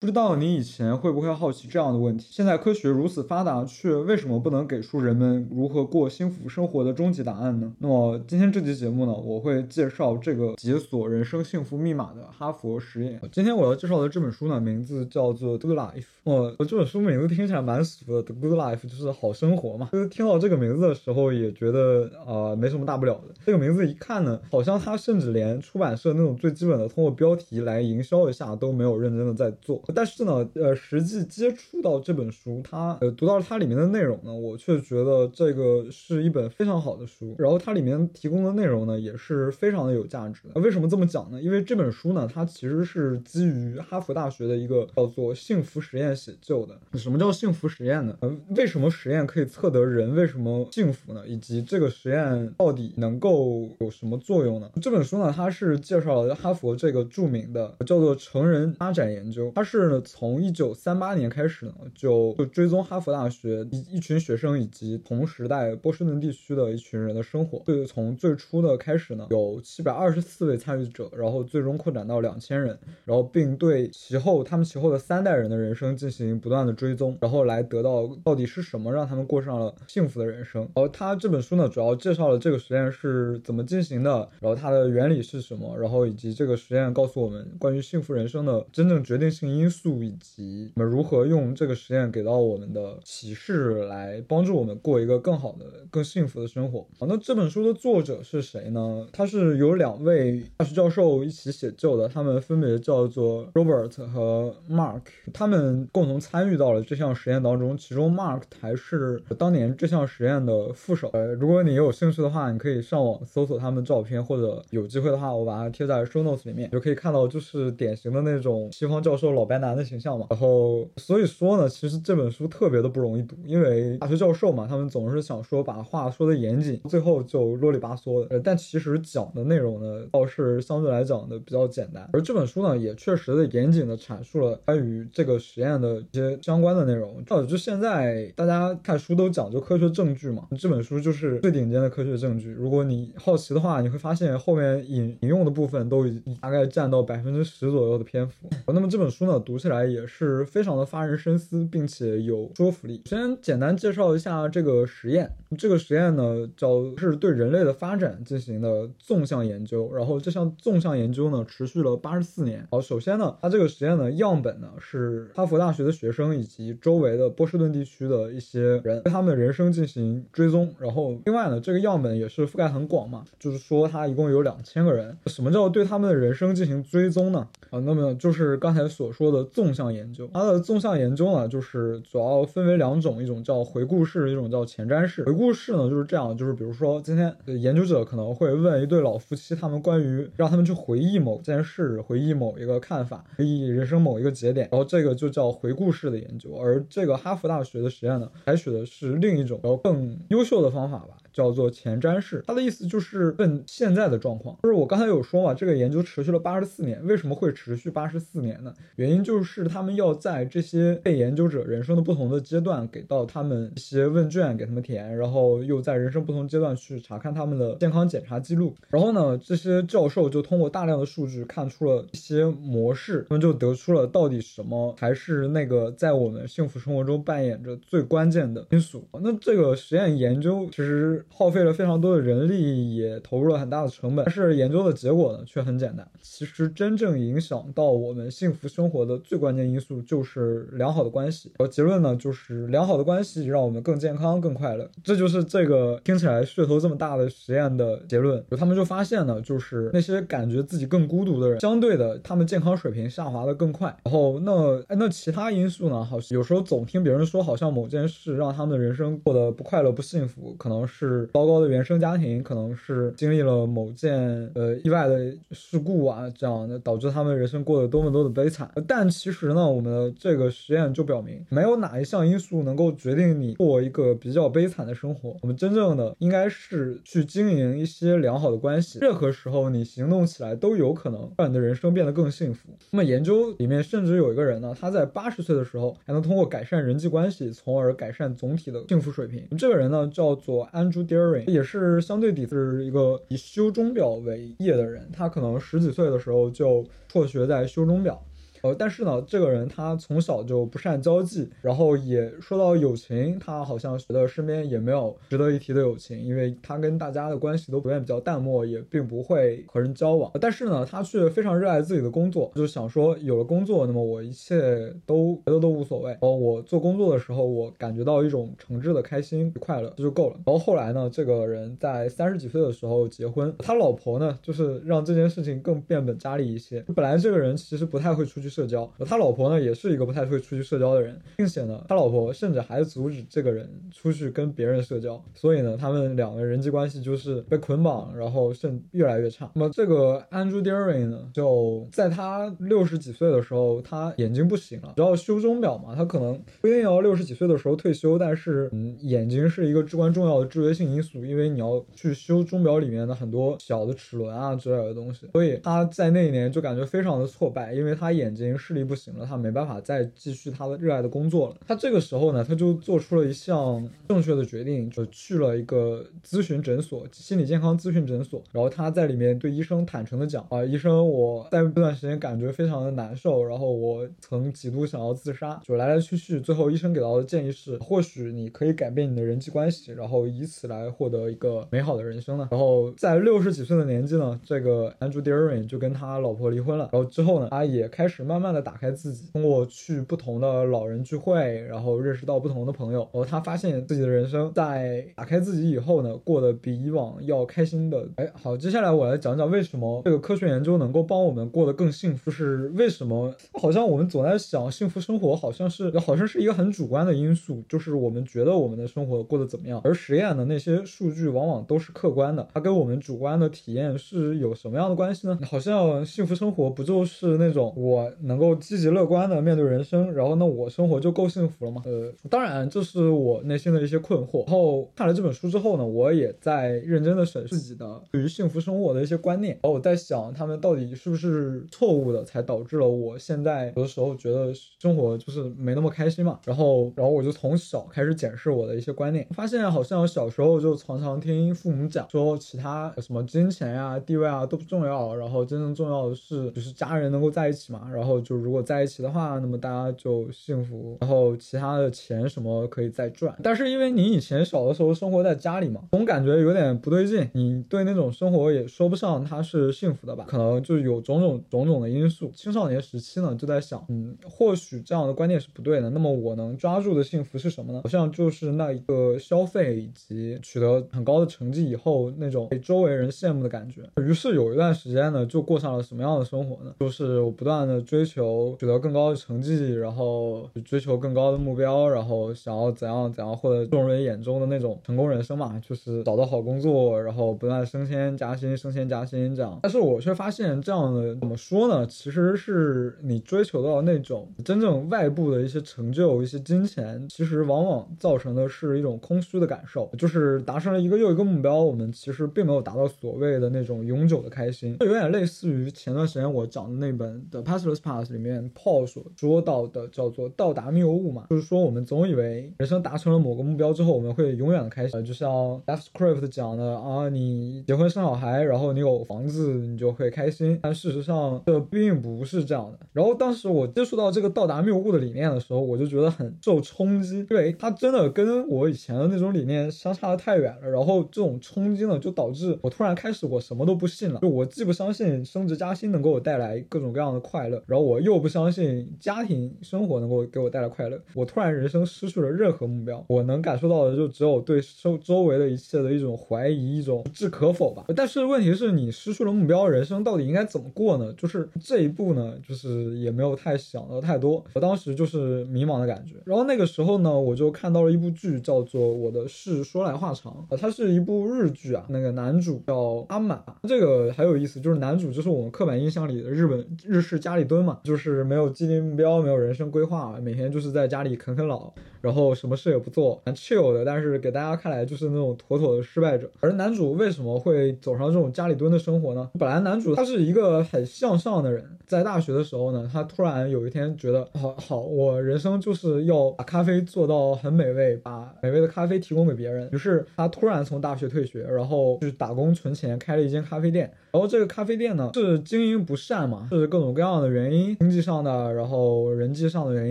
不知道你以前会不会好奇这样的问题：现在科学如此发达，却为什么不能给出人们如何过幸福生活的终极答案呢？那么今天这期节目呢，我会介绍这个解锁人生幸福密码的哈佛实验。今天我要介绍的这本书呢，名字叫做《Good Life》。我我这本书名字听起来蛮俗的，《Good Life》就是好生活嘛。就是听到这个名字的时候，也觉得啊没什么大不了的。这个名字一看呢，好像它甚至连出版社那种最基本的通过标题来营销一下都没有认真的在做。但是呢，呃，实际接触到这本书，它呃读到它里面的内容呢，我却觉得这个是一本非常好的书。然后它里面提供的内容呢，也是非常的有价值的。为什么这么讲呢？因为这本书呢，它其实是基于哈佛大学的一个叫做幸福实验写就的。什么叫幸福实验呢？呃，为什么实验可以测得人为什么幸福呢？以及这个实验到底能够有什么作用呢？这本书呢，它是介绍了哈佛这个著名的叫做成人发展研究，它是。是从一九三八年开始呢，就就追踪哈佛大学一一群学生以及同时代波士顿地区的一群人的生活。对，从最初的开始呢，有七百二十四位参与者，然后最终扩展到两千人，然后并对其后他们其后的三代人的人生进行不断的追踪，然后来得到到底是什么让他们过上了幸福的人生。然后他这本书呢，主要介绍了这个实验是怎么进行的，然后它的原理是什么，然后以及这个实验告诉我们关于幸福人生的真正决定性因素。以及我们如何用这个实验给到我们的启示，来帮助我们过一个更好的、更幸福的生活。好，那这本书的作者是谁呢？他是有两位大学教授一起写就的，他们分别叫做 Robert 和 Mark，他们共同参与到了这项实验当中。其中 Mark 还是当年这项实验的副手。呃，如果你有兴趣的话，你可以上网搜索他们的照片，或者有机会的话，我把它贴在 Show Notes 里面，就可以看到，就是典型的那种西方教授老白男的。形象嘛，然后所以说呢，其实这本书特别的不容易读，因为大学教授嘛，他们总是想说把话说的严谨，最后就啰里吧嗦的。但其实讲的内容呢，倒是相对来讲的比较简单。而这本书呢，也确实的严谨的阐述了关于这个实验的一些相关的内容。就现在大家看书都讲究科学证据嘛，这本书就是最顶尖的科学证据。如果你好奇的话，你会发现后面引引用的部分都已大概占到百分之十左右的篇幅。那么这本书呢，读起来。也是非常的发人深思，并且有说服力。先简单介绍一下这个实验。这个实验呢，叫是对人类的发展进行的纵向研究。然后这项纵向研究呢，持续了八十四年。好，首先呢，它这个实验的样本呢是哈佛大学的学生以及周围的波士顿地区的一些人，对他们的人生进行追踪。然后另外呢，这个样本也是覆盖很广嘛，就是说它一共有两千个人。什么叫对他们的人生进行追踪呢？啊，那么就是刚才所说的纵。纵向研究，它的纵向研究呢，就是主要分为两种，一种叫回顾式，一种叫前瞻式。回顾式呢就是这样，就是比如说今天研究者可能会问一对老夫妻，他们关于让他们去回忆某件事，回忆某一个看法，回忆人生某一个节点，然后这个就叫回顾式的研究。而这个哈佛大学的实验呢，采取的是另一种，然后更优秀的方法吧。叫做前瞻式，它的意思就是问现在的状况。就是我刚才有说嘛，这个研究持续了八十四年，为什么会持续八十四年呢？原因就是他们要在这些被研究者人生的不同的阶段给到他们一些问卷给他们填，然后又在人生不同阶段去查看他们的健康检查记录。然后呢，这些教授就通过大量的数据看出了一些模式，他们就得出了到底什么才是那个在我们幸福生活中扮演着最关键的因素。那这个实验研究其实。耗费了非常多的人力，也投入了很大的成本，但是研究的结果呢却很简单。其实真正影响到我们幸福生活的最关键因素就是良好的关系。而结论呢就是良好的关系让我们更健康、更快乐。这就是这个听起来噱头这么大的实验的结论。他们就发现呢，就是那些感觉自己更孤独的人，相对的他们健康水平下滑的更快。然后那那其他因素呢？好有时候总听别人说，好像某件事让他们的人生过得不快乐、不幸福，可能是。是糟糕的原生家庭可能是经历了某件呃意外的事故啊，这样的导致他们人生过得多么多的悲惨。但其实呢，我们的这个实验就表明，没有哪一项因素能够决定你过一个比较悲惨的生活。我们真正的应该是去经营一些良好的关系。任何时候你行动起来都有可能让你的人生变得更幸福。那么研究里面甚至有一个人呢，他在八十岁的时候还能通过改善人际关系，从而改善总体的幸福水平。这个人呢叫做安卓 Andrew。也是相对底是一个以修钟表为业的人，他可能十几岁的时候就辍学在修钟表。呃，但是呢，这个人他从小就不善交际，然后也说到友情，他好像觉得身边也没有值得一提的友情，因为他跟大家的关系都普遍比较淡漠，也并不会和人交往。但是呢，他却非常热爱自己的工作，就想说有了工作，那么我一切都觉得都无所谓。哦，我做工作的时候，我感觉到一种诚挚的开心与快乐，这就够了。然后后来呢，这个人在三十几岁的时候结婚，他老婆呢，就是让这件事情更变本加厉一些。本来这个人其实不太会出去社交，他老婆呢也是一个不太会出去社交的人，并且呢，他老婆甚至还阻止这个人出去跟别人社交，所以呢，他们两个人际关系就是被捆绑，然后甚越来越差。那么这个 Andrew Deering 呢，就在他六十几岁的时候，他眼睛不行了，只要修钟表嘛，他可能不一定要六十几岁的时候退休，但是嗯，眼睛是一个至关重要的制约性因素，因为你要去修钟表里面的很多小的齿轮啊之类的东西，所以他在那一年就感觉非常的挫败，因为他眼睛视力不行了，他没办法再继续他的热爱的工作了。他这个时候呢，他就做出了一项正确的决定，就去了一个咨询诊所，心理健康咨询诊所，然后他在里面对医生坦诚的讲啊，医生，我在这段时间感觉非常的难受，然后我曾几度想要自杀，就来来去去，最后医生给到的建议是，或许你可以改变你的人际关系，然后以此来获得一个美好的人生呢。然后在六十几岁的年纪呢，这个 Andrew Deering 就跟他老婆离婚了，然后之后呢，他也开始慢慢的打开自己，通过去不同的老人聚会，然后认识到不同的朋友，然后他发现自己的人生在打开自己以后呢，过得比以往要开心的。哎，好，接下来我来讲讲为什么这个科学研究能够帮我们过得更幸福，是为什么？好像我们总在想幸福生活，好像是好像是一个很主观的因素，就是我们觉得我们的生活过得怎么样，而实验的那些数据往往都是客观的，它跟我们主观的体验是有什么样的关系呢？好像幸福生活不就是那种我能够积极乐观的面对人生，然后那我生活就够幸福了吗？呃，当然这是我内心的一些困惑。然后看了这本书之后呢，我也在认真的审视自己的对于幸福生活的一些观念，然后我在想他们到底是不是错误的，才导致了我现在有的时候觉得生活就是没那么开心嘛。然后，然后我就从小开始检视我的一些观念，发现好像小时候就常常听父母讲说，其他什么金钱呀、地位啊都不重要，然后真正重要的是就是家人能够在一起嘛。然后后就如果在一起的话，那么大家就幸福。然后其他的钱什么可以再赚，但是因为你以前小的时候生活在家里嘛，总感觉有点不对劲。你对那种生活也说不上它是幸福的吧？可能就有种种种种的因素。青少年时期呢，就在想，嗯，或许这样的观念是不对的。那么我能抓住的幸福是什么呢？好像就是那一个消费以及取得很高的成绩以后那种被周围人羡慕的感觉。于是有一段时间呢，就过上了什么样的生活呢？就是我不断的追追求取得更高的成绩，然后追求更高的目标，然后想要怎样怎样获得众人眼中的那种成功人生嘛，就是找到好工作，然后不断升迁加薪，升迁加薪这样。但是我却发现这样的怎么说呢？其实是你追求到那种真正外部的一些成就、一些金钱，其实往往造成的是一种空虚的感受，就是达成了一个又一个目标，我们其实并没有达到所谓的那种永久的开心，就有点类似于前段时间我讲的那本《The Passless Path》里面 Paul 所说到的叫做到达谬误嘛，就是说我们总以为人生达成了某个目标之后，我们会永远的开心，就像 Aftercraft 讲的啊，你结婚生小孩，然后你有房子，你就会开心，但事实上这并不是这样的。然后当时我接触到这个到达谬误的理念的时候，我就觉得很受冲击，因为它真的跟我以前的那种理念相差的太远了。然后这种冲击呢，就导致我突然开始我什么都不信了，就我既不相信升职加薪能给我带来各种各样的快乐，然后我又不相信家庭生活能够给我带来快乐。我突然人生失去了任何目标，我能感受到的就只有对周周围的一切的一种怀疑，一种置可否吧。但是问题是你失去了目标，人生到底应该怎么过呢？就是这一步呢，就是也没有太想的太多。我当时就是迷茫的感觉。然后那个时候呢，我就看到了一部剧，叫做《我的事说来话长》，它是一部日剧啊。那个男主叫阿玛，这个很有意思，就是男主就是我们刻板印象里的日本日式家里蹲嘛，就是没有既定目标，没有人生规划，每天就是在家里啃啃老，然后什么事也不做，蛮 chill 的。但是给大家看来就是那种妥妥的失败者。而男主为什么会走上这种家里蹲的生活呢？本来男主他是一个很向上的人，在大学的时候呢，他突然有一天觉得，好好，我人生就是要把咖啡做到很美味，把美味的咖啡提供给别人。于是他突然从大学退学，然后去打工存钱，开了一间咖啡店。然后这个咖啡店呢是经营不善嘛，是各种各样的原因原因，经济上的，然后人际上的原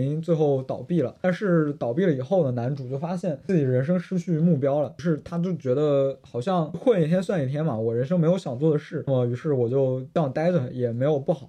因，最后倒闭了。但是倒闭了以后呢，男主就发现自己人生失去目标了，就是他就觉得好像混一天算一天嘛，我人生没有想做的事，那么于是我就这样待着也没有不好。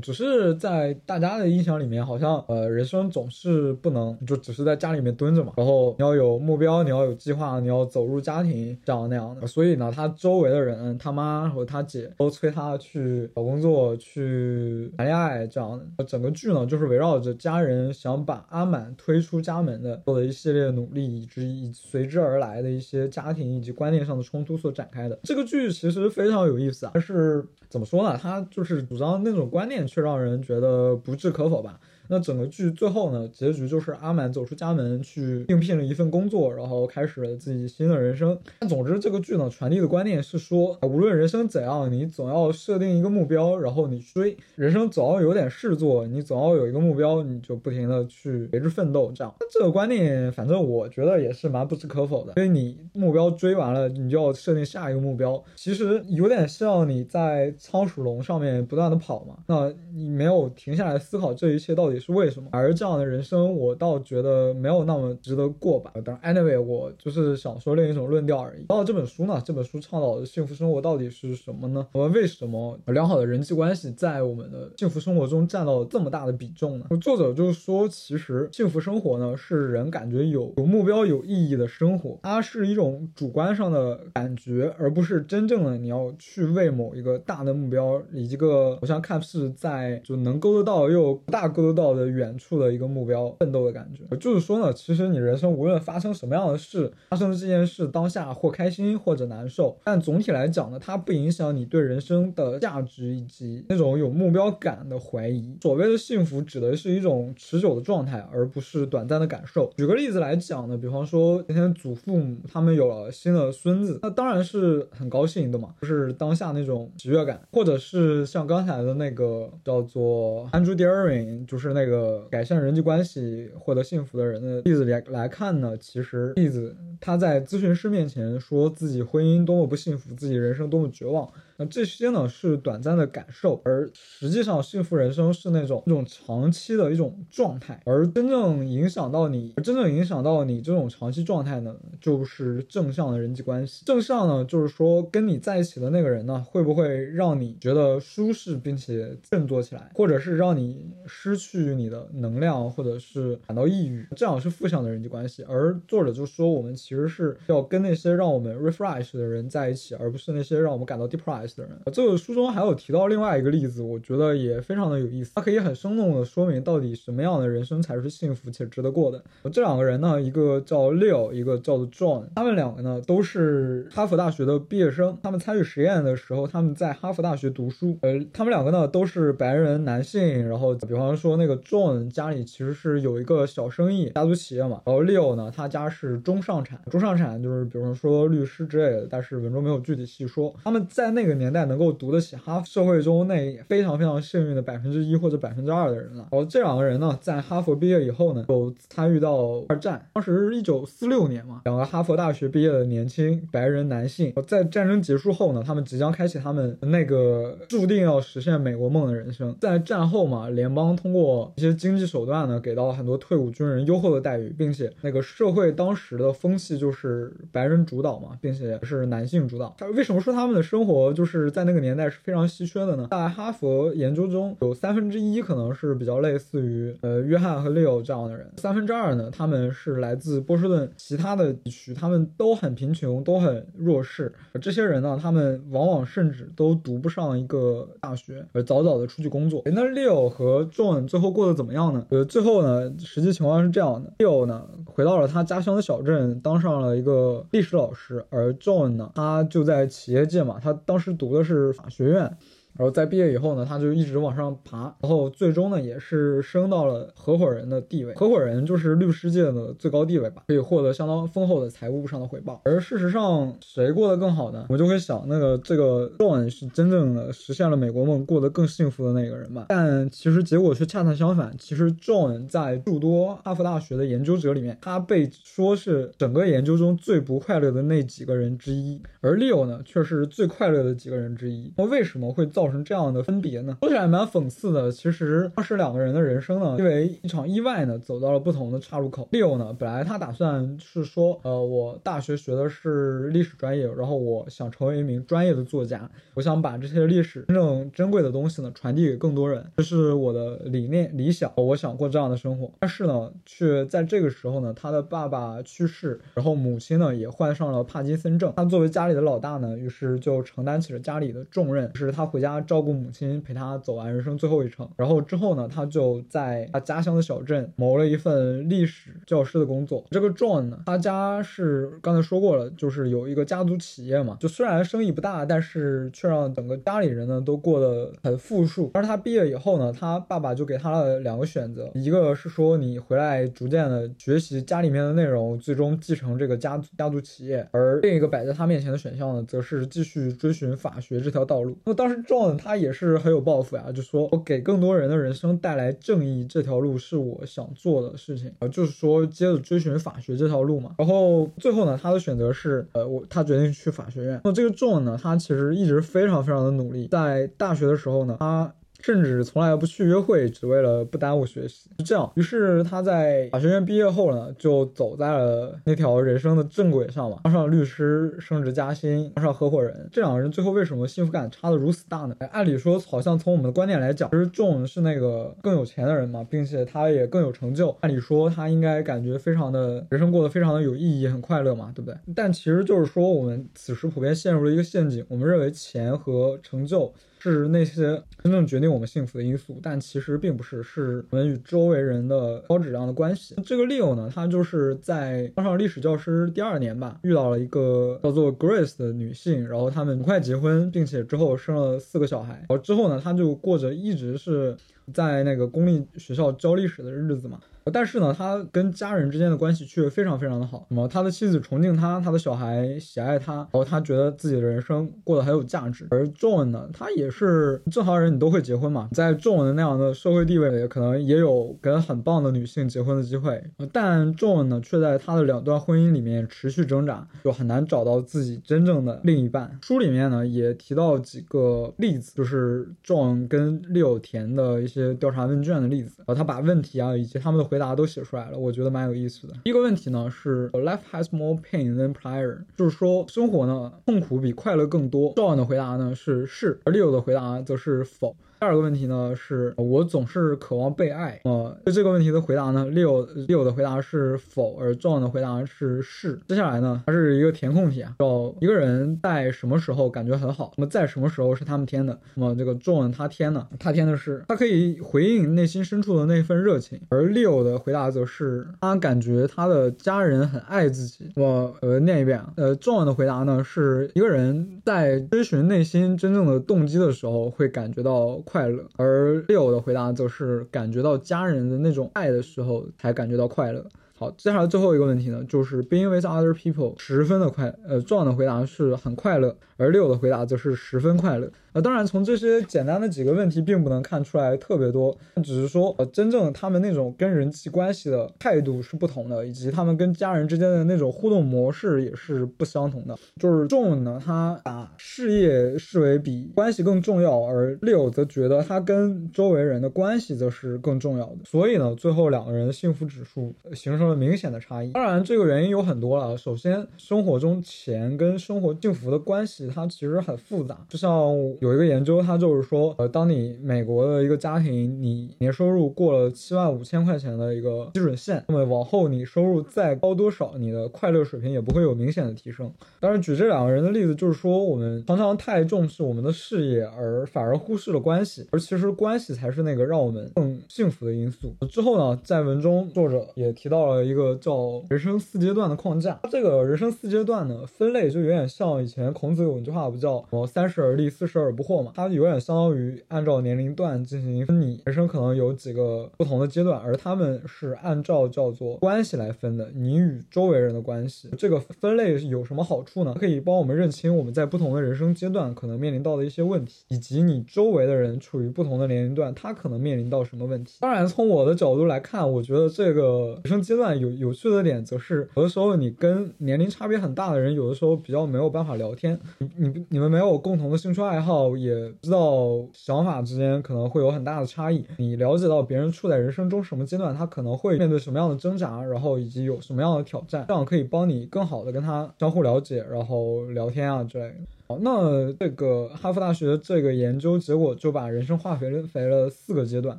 只是在大家的印象里面，好像呃，人生总是不能就只是在家里面蹲着嘛。然后你要有目标，你要有计划，你要走入家庭这样那样的。所以呢，他周围的人，他妈和他姐都催他去找工作、去谈恋爱这样的。整个剧呢，就是围绕着家人想把阿满推出家门的做的一系列努力，以及以随之而来的一些家庭以及观念上的冲突所展开的。这个剧其实非常有意思啊，但是怎么说呢？他就是主张那种观念。却让人觉得不置可否吧。那整个剧最后呢，结局就是阿满走出家门去应聘了一份工作，然后开始了自己新的人生。但总之，这个剧呢传递的观念是说，无论人生怎样，你总要设定一个目标，然后你追。人生总要有点事做，你总要有一个目标，你就不停的去为之奋斗。这样，这个观念反正我觉得也是蛮不置可否的。因为你目标追完了，你就要设定下一个目标。其实有点像你在仓鼠笼上面不断的跑嘛，那你没有停下来思考这一切到底。是为什么？而这样的人生，我倒觉得没有那么值得过吧。当然，anyway，我就是想说另一种论调而已。到这本书呢，这本书倡导的幸福生活到底是什么呢？我们为什么良好的人际关系在我们的幸福生活中占到这么大的比重呢？作者就说，其实幸福生活呢，是人感觉有有目标、有意义的生活。它是一种主观上的感觉，而不是真正的你要去为某一个大的目标，以及个好像看似在就能勾得到又不大勾得到。的远处的一个目标奋斗的感觉，就是说呢，其实你人生无论发生什么样的事，发生这件事当下或开心或者难受，但总体来讲呢，它不影响你对人生的价值以及那种有目标感的怀疑。所谓的幸福，指的是一种持久的状态，而不是短暂的感受。举个例子来讲呢，比方说今天祖父母他们有了新的孙子，那当然是很高兴的嘛，就是当下那种喜悦感，或者是像刚才的那个叫做 Andrew Daring，就是那。个改善人际关系、获得幸福的人的例子来来看呢，其实例子他在咨询师面前说自己婚姻多么不幸福，自己人生多么绝望。那这些呢是短暂的感受，而实际上幸福人生是那种一种长期的一种状态，而真正影响到你，真正影响到你这种长期状态呢，就是正向的人际关系。正向呢，就是说跟你在一起的那个人呢，会不会让你觉得舒适并且振作起来，或者是让你失去你的能量，或者是感到抑郁，这样是负向的人际关系。而作者就说，我们其实是要跟那些让我们 refresh 的人在一起，而不是那些让我们感到 depressed。的人，这个书中还有提到另外一个例子，我觉得也非常的有意思。它可以很生动的说明到底什么样的人生才是幸福且值得过的。这两个人呢，一个叫 Leo，一个叫做 John，他们两个呢都是哈佛大学的毕业生。他们参与实验的时候，他们在哈佛大学读书。呃，他们两个呢都是白人男性。然后，比方说那个 John 家里其实是有一个小生意，家族企业嘛。然后 Leo 呢，他家是中上产，中上产就是比方说律师之类的，但是文中没有具体细说。他们在那个。年代能够读得起哈佛社会中那非常非常幸运的百分之一或者百分之二的人了。然后这两个人呢，在哈佛毕业以后呢，就参与到二战。当时一九四六年嘛，两个哈佛大学毕业的年轻白人男性，在战争结束后呢，他们即将开启他们那个注定要实现美国梦的人生。在战后嘛，联邦通过一些经济手段呢，给到很多退伍军人优厚的待遇，并且那个社会当时的风气就是白人主导嘛，并且是男性主导。他为什么说他们的生活就？就是在那个年代是非常稀缺的呢。在哈佛研究中有三分之一可能是比较类似于呃约翰和 Leo 这样的人，三分之二呢他们是来自波士顿其他的地区，他们都很贫穷，都很弱势。这些人呢，他们往往甚至都读不上一个大学，而早早的出去工作。那 Leo 和 John 最后过得怎么样呢？呃，最后呢，实际情况是这样的：Leo 呢回到了他家乡的小镇，当上了一个历史老师，而 John 呢，他就在企业界嘛，他当时读。的是法学院。然后在毕业以后呢，他就一直往上爬，然后最终呢也是升到了合伙人的地位。合伙人就是律师界的最高地位吧，可以获得相当丰厚的财务上的回报。而事实上，谁过得更好呢？我就会想，那个这个 John 是真正的实现了美国梦，过得更幸福的那个人吧。但其实结果却恰恰相反。其实 John 在诸多哈佛大学的研究者里面，他被说是整个研究中最不快乐的那几个人之一，而 Leo 呢却是最快乐的几个人之一。那为什么会造？造成这样的分别呢？说起来蛮讽刺的，其实当时两个人的人生呢，因为一场意外呢，走到了不同的岔路口。Leo 呢，本来他打算是说，呃，我大学学的是历史专业，然后我想成为一名专业的作家，我想把这些历史真正珍贵的东西呢，传递给更多人，这是我的理念理想，我想过这样的生活。但是呢，却在这个时候呢，他的爸爸去世，然后母亲呢也患上了帕金森症，他作为家里的老大呢，于是就承担起了家里的重任，是他回家他照顾母亲，陪他走完人生最后一程。然后之后呢，他就在他家乡的小镇谋了一份历史教师的工作。这个 John 呢，他家是刚才说过了，就是有一个家族企业嘛，就虽然生意不大，但是却让整个家里人呢都过得很富庶。而他毕业以后呢，他爸爸就给他了两个选择，一个是说你回来逐渐的学习家里面的内容，最终继承这个家族家族企业；而另一个摆在他面前的选项呢，则是继续追寻法学这条道路。那么当时 John 他也是很有抱负呀，就说我给更多人的人生带来正义这条路是我想做的事情啊，就是说接着追寻法学这条路嘛。然后最后呢，他的选择是呃，我他决定去法学院。那这个 John 呢，他其实一直非常非常的努力，在大学的时候呢，他。甚至从来不去约会，只为了不耽误学习。是这样，于是他在法学院毕业后呢，就走在了那条人生的正轨上嘛，当上律师，升职加薪，当上合伙人。这两个人最后为什么幸福感差的如此大呢？按理说，好像从我们的观念来讲，其实 John 是那个更有钱的人嘛，并且他也更有成就。按理说，他应该感觉非常的人生过得非常的有意义，很快乐嘛，对不对？但其实就是说，我们此时普遍陷入了一个陷阱，我们认为钱和成就是那些真正决定我们幸福的因素，但其实并不是，是我们与周围人的高质量的关系。这个 Leo 呢，他就是在当上历史教师第二年吧，遇到了一个叫做 Grace 的女性，然后他们很快结婚，并且之后生了四个小孩。然后之后呢，他就过着一直是在那个公立学校教历史的日子嘛。但是呢，他跟家人之间的关系却非常非常的好。那么他的妻子崇敬他，他的小孩喜爱他，然后他觉得自己的人生过得很有价值。而 John 呢，他也是正常人，你都会结婚嘛，在 John 的那样的社会地位，可能也有跟很棒的女性结婚的机会。但 John 呢，却在他的两段婚姻里面持续挣扎，就很难找到自己真正的另一半。书里面呢，也提到几个例子，就是 John 跟 Leo 填的一些调查问卷的例子，然后他把问题啊以及他们的回答都写出来了，我觉得蛮有意思的。第一个问题呢是 Life has more pain than pleasure，就是说生活呢痛苦比快乐更多。赵 n 的回答呢是是，而 Leo 的回答则是否。第二个问题呢，是我总是渴望被爱。呃，对这个问题的回答呢，六六的回答是否，而 John 的回答是是。接下来呢，它是一个填空题啊，叫一个人在什么时候感觉很好？那么在什么时候是他们填的？那么这个 John 他填呢？他填的是他可以回应内心深处的那份热情，而 Leo 的回答则是他感觉他的家人很爱自己。我呃念一遍啊，呃，John 的回答呢，是一个人在追寻内心真正的动机的时候会感觉到。快乐，而 Leo 的回答则是感觉到家人的那种爱的时候才感觉到快乐。好，接下来最后一个问题呢，就是 being with other people 十分的快，呃，John 的回答是很快乐，而六的回答则是十分快乐。呃，当然，从这些简单的几个问题，并不能看出来特别多，只是说，呃，真正他们那种跟人际关系的态度是不同的，以及他们跟家人之间的那种互动模式也是不相同的。就是 John 呢，他把事业视为比关系更重要，而六则觉得他跟周围人的关系则是更重要的。所以呢，最后两个人幸福指数形成了明显的差异。当然，这个原因有很多了。首先，生活中钱跟生活幸福的关系，它其实很复杂，就像。有一个研究，它就是说，呃，当你美国的一个家庭，你年收入过了七万五千块钱的一个基准线，那么往后你收入再高多少，你的快乐水平也不会有明显的提升。当然，举这两个人的例子，就是说我们常常太重视我们的事业，而反而忽视了关系，而其实关系才是那个让我们更幸福的因素。之后呢，在文中作者也提到了一个叫人生四阶段的框架。这个人生四阶段呢，分类就有点像以前孔子有一句话不叫“什么，三十而立，四十而”。不惑嘛，它有点相当于按照年龄段进行分。你人生可能有几个不同的阶段，而他们是按照叫做关系来分的。你与周围人的关系，这个分类有什么好处呢？可以帮我们认清我们在不同的人生阶段可能面临到的一些问题，以及你周围的人处于不同的年龄段，他可能面临到什么问题。当然，从我的角度来看，我觉得这个人生阶段段有有趣的点，则是有的时候你跟年龄差别很大的人，有的时候比较没有办法聊天。你你你们没有共同的兴趣爱好，也知道想法之间可能会有很大的差异。你了解到别人处在人生中什么阶段，他可能会面对什么样的挣扎，然后以及有什么样的挑战，这样可以帮你更好的跟他相互了解，然后聊天啊之类的。好，那这个哈佛大学这个研究结果就把人生划分为了四个阶段。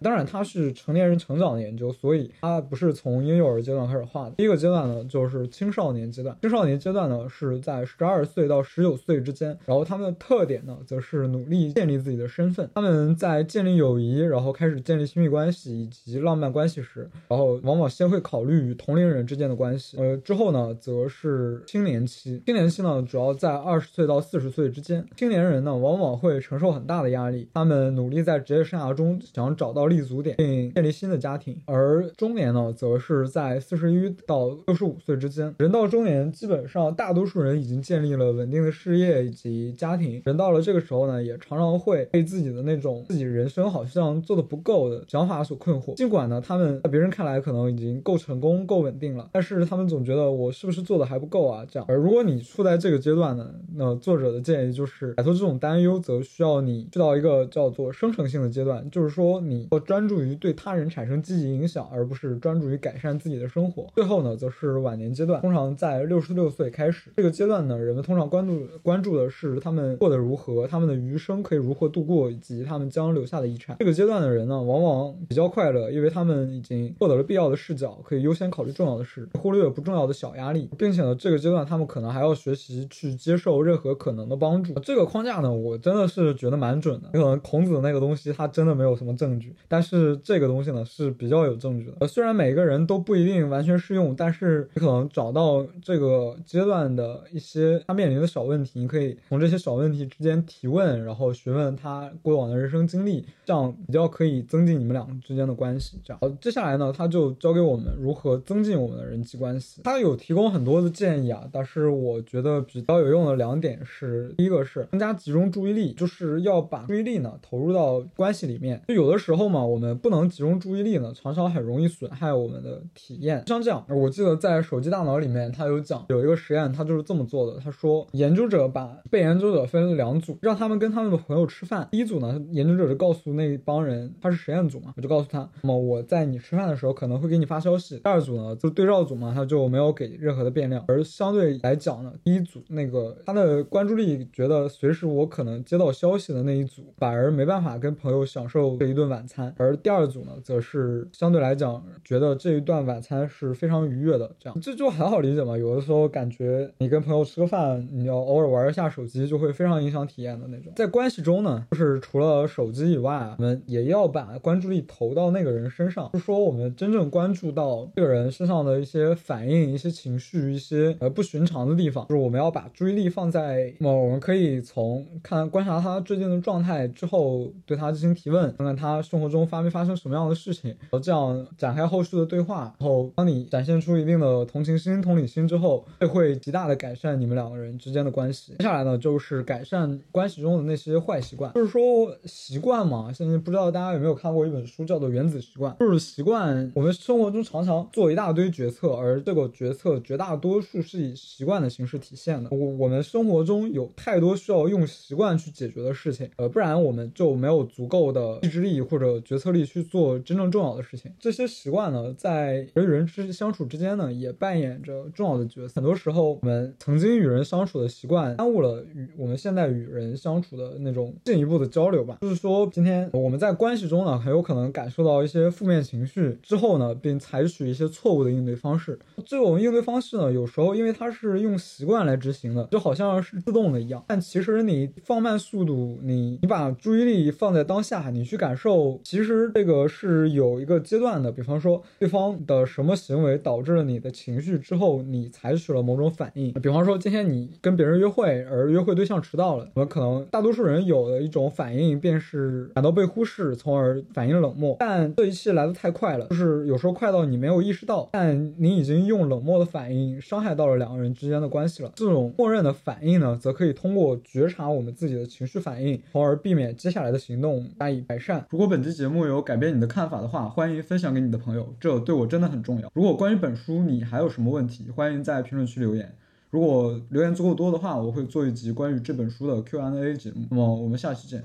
当然，它是成年人成长的研究，所以它不是从婴幼儿阶段开始画的。第一个阶段呢，就是青少年阶段。青少年阶段呢，是在十二岁到十九岁之间。然后他们的特点呢，则是努力建立自己的身份。他们在建立友谊，然后开始建立亲密关系以及浪漫关系时，然后往往先会考虑与同龄人之间的关系。呃，之后呢，则是青年期。青年期呢，主要在二十岁到四十。岁之间，青年人呢往往会承受很大的压力，他们努力在职业生涯中想找到立足点，并建立新的家庭。而中年呢，则是在四十一到六十五岁之间。人到中年，基本上大多数人已经建立了稳定的事业以及家庭。人到了这个时候呢，也常常会被自己的那种自己人生好像做的不够的想法所困惑。尽管呢，他们在别人看来可能已经够成功、够稳定了，但是他们总觉得我是不是做的还不够啊？这样。而如果你处在这个阶段呢，那作者的。建议就是摆脱这种担忧，则需要你去到一个叫做生成性的阶段，就是说你要专注于对他人产生积极影响，而不是专注于改善自己的生活。最后呢，则是晚年阶段，通常在六十六岁开始。这个阶段呢，人们通常关注关注的是他们过得如何，他们的余生可以如何度过，以及他们将留下的遗产。这个阶段的人呢，往往比较快乐，因为他们已经获得了必要的视角，可以优先考虑重要的事，忽略不重要的小压力，并且呢，这个阶段他们可能还要学习去接受任何可能。的帮助这个框架呢，我真的是觉得蛮准的。可能孔子那个东西，他真的没有什么证据，但是这个东西呢是比较有证据的。虽然每个人都不一定完全适用，但是你可能找到这个阶段的一些他面临的小问题，你可以从这些小问题之间提问，然后询问他过往的人生经历，这样比较可以增进你们两个之间的关系。这样，接下来呢，他就教给我们如何增进我们的人际关系。他有提供很多的建议啊，但是我觉得比较有用的两点是。第一个是增加集中注意力，就是要把注意力呢投入到关系里面。就有的时候嘛，我们不能集中注意力呢，常常很容易损害我们的体验。像这样，我记得在手机大脑里面，他有讲有一个实验，他就是这么做的。他说，研究者把被研究者分了两组，让他们跟他们的朋友吃饭。第一组呢，研究者就告诉那帮人，他是实验组嘛，我就告诉他，那么我在你吃饭的时候可能会给你发消息。第二组呢，就对照组嘛，他就没有给任何的变量。而相对来讲呢，第一组那个他的关注力。觉得随时我可能接到消息的那一组，反而没办法跟朋友享受这一顿晚餐；而第二组呢，则是相对来讲觉得这一段晚餐是非常愉悦的。这样这就很好理解嘛。有的时候感觉你跟朋友吃个饭，你要偶尔玩一下手机，就会非常影响体验的那种。在关系中呢，就是除了手机以外，我们也要把关注力投到那个人身上，就是说我们真正关注到这个人身上的一些反应、一些情绪、一些呃不寻常的地方，就是我们要把注意力放在某。我们可以从看观察他最近的状态之后，对他进行提问，看看他生活中发没发生什么样的事情，然后这样展开后续的对话。然后当你展现出一定的同情心、同理心之后，这会极大的改善你们两个人之间的关系。接下来呢，就是改善关系中的那些坏习惯。就是说习惯嘛，现在不知道大家有没有看过一本书，叫做《原子习惯》。就是习惯，我们生活中常常做一大堆决策，而这个决策绝大多数是以习惯的形式体现的。我我们生活中有。太多需要用习惯去解决的事情，呃，不然我们就没有足够的意志力或者决策力去做真正重要的事情。这些习惯呢，在人与人之相处之间呢，也扮演着重要的角色。很多时候，我们曾经与人相处的习惯，耽误了与我们现在与人相处的那种进一步的交流吧。就是说，今天我们在关系中呢，很有可能感受到一些负面情绪之后呢，并采取一些错误的应对方式。这种应对方式呢，有时候因为它是用习惯来执行的，就好像是自动的。一样，但其实你放慢速度，你你把注意力放在当下，你去感受，其实这个是有一个阶段的。比方说，对方的什么行为导致了你的情绪之后，你采取了某种反应。比方说，今天你跟别人约会，而约会对象迟到了，我们可能大多数人有的一种反应便是感到被忽视，从而反应冷漠。但这一切来的太快了，就是有时候快到你没有意识到，但你已经用冷漠的反应伤害到了两个人之间的关系了。这种默认的反应呢，则可。可以通过觉察我们自己的情绪反应，从而避免接下来的行动加以改善。如果本期节目有改变你的看法的话，欢迎分享给你的朋友，这对我真的很重要。如果关于本书你还有什么问题，欢迎在评论区留言。如果留言足够多的话，我会做一集关于这本书的 Q&A 节目。那么我们下期见。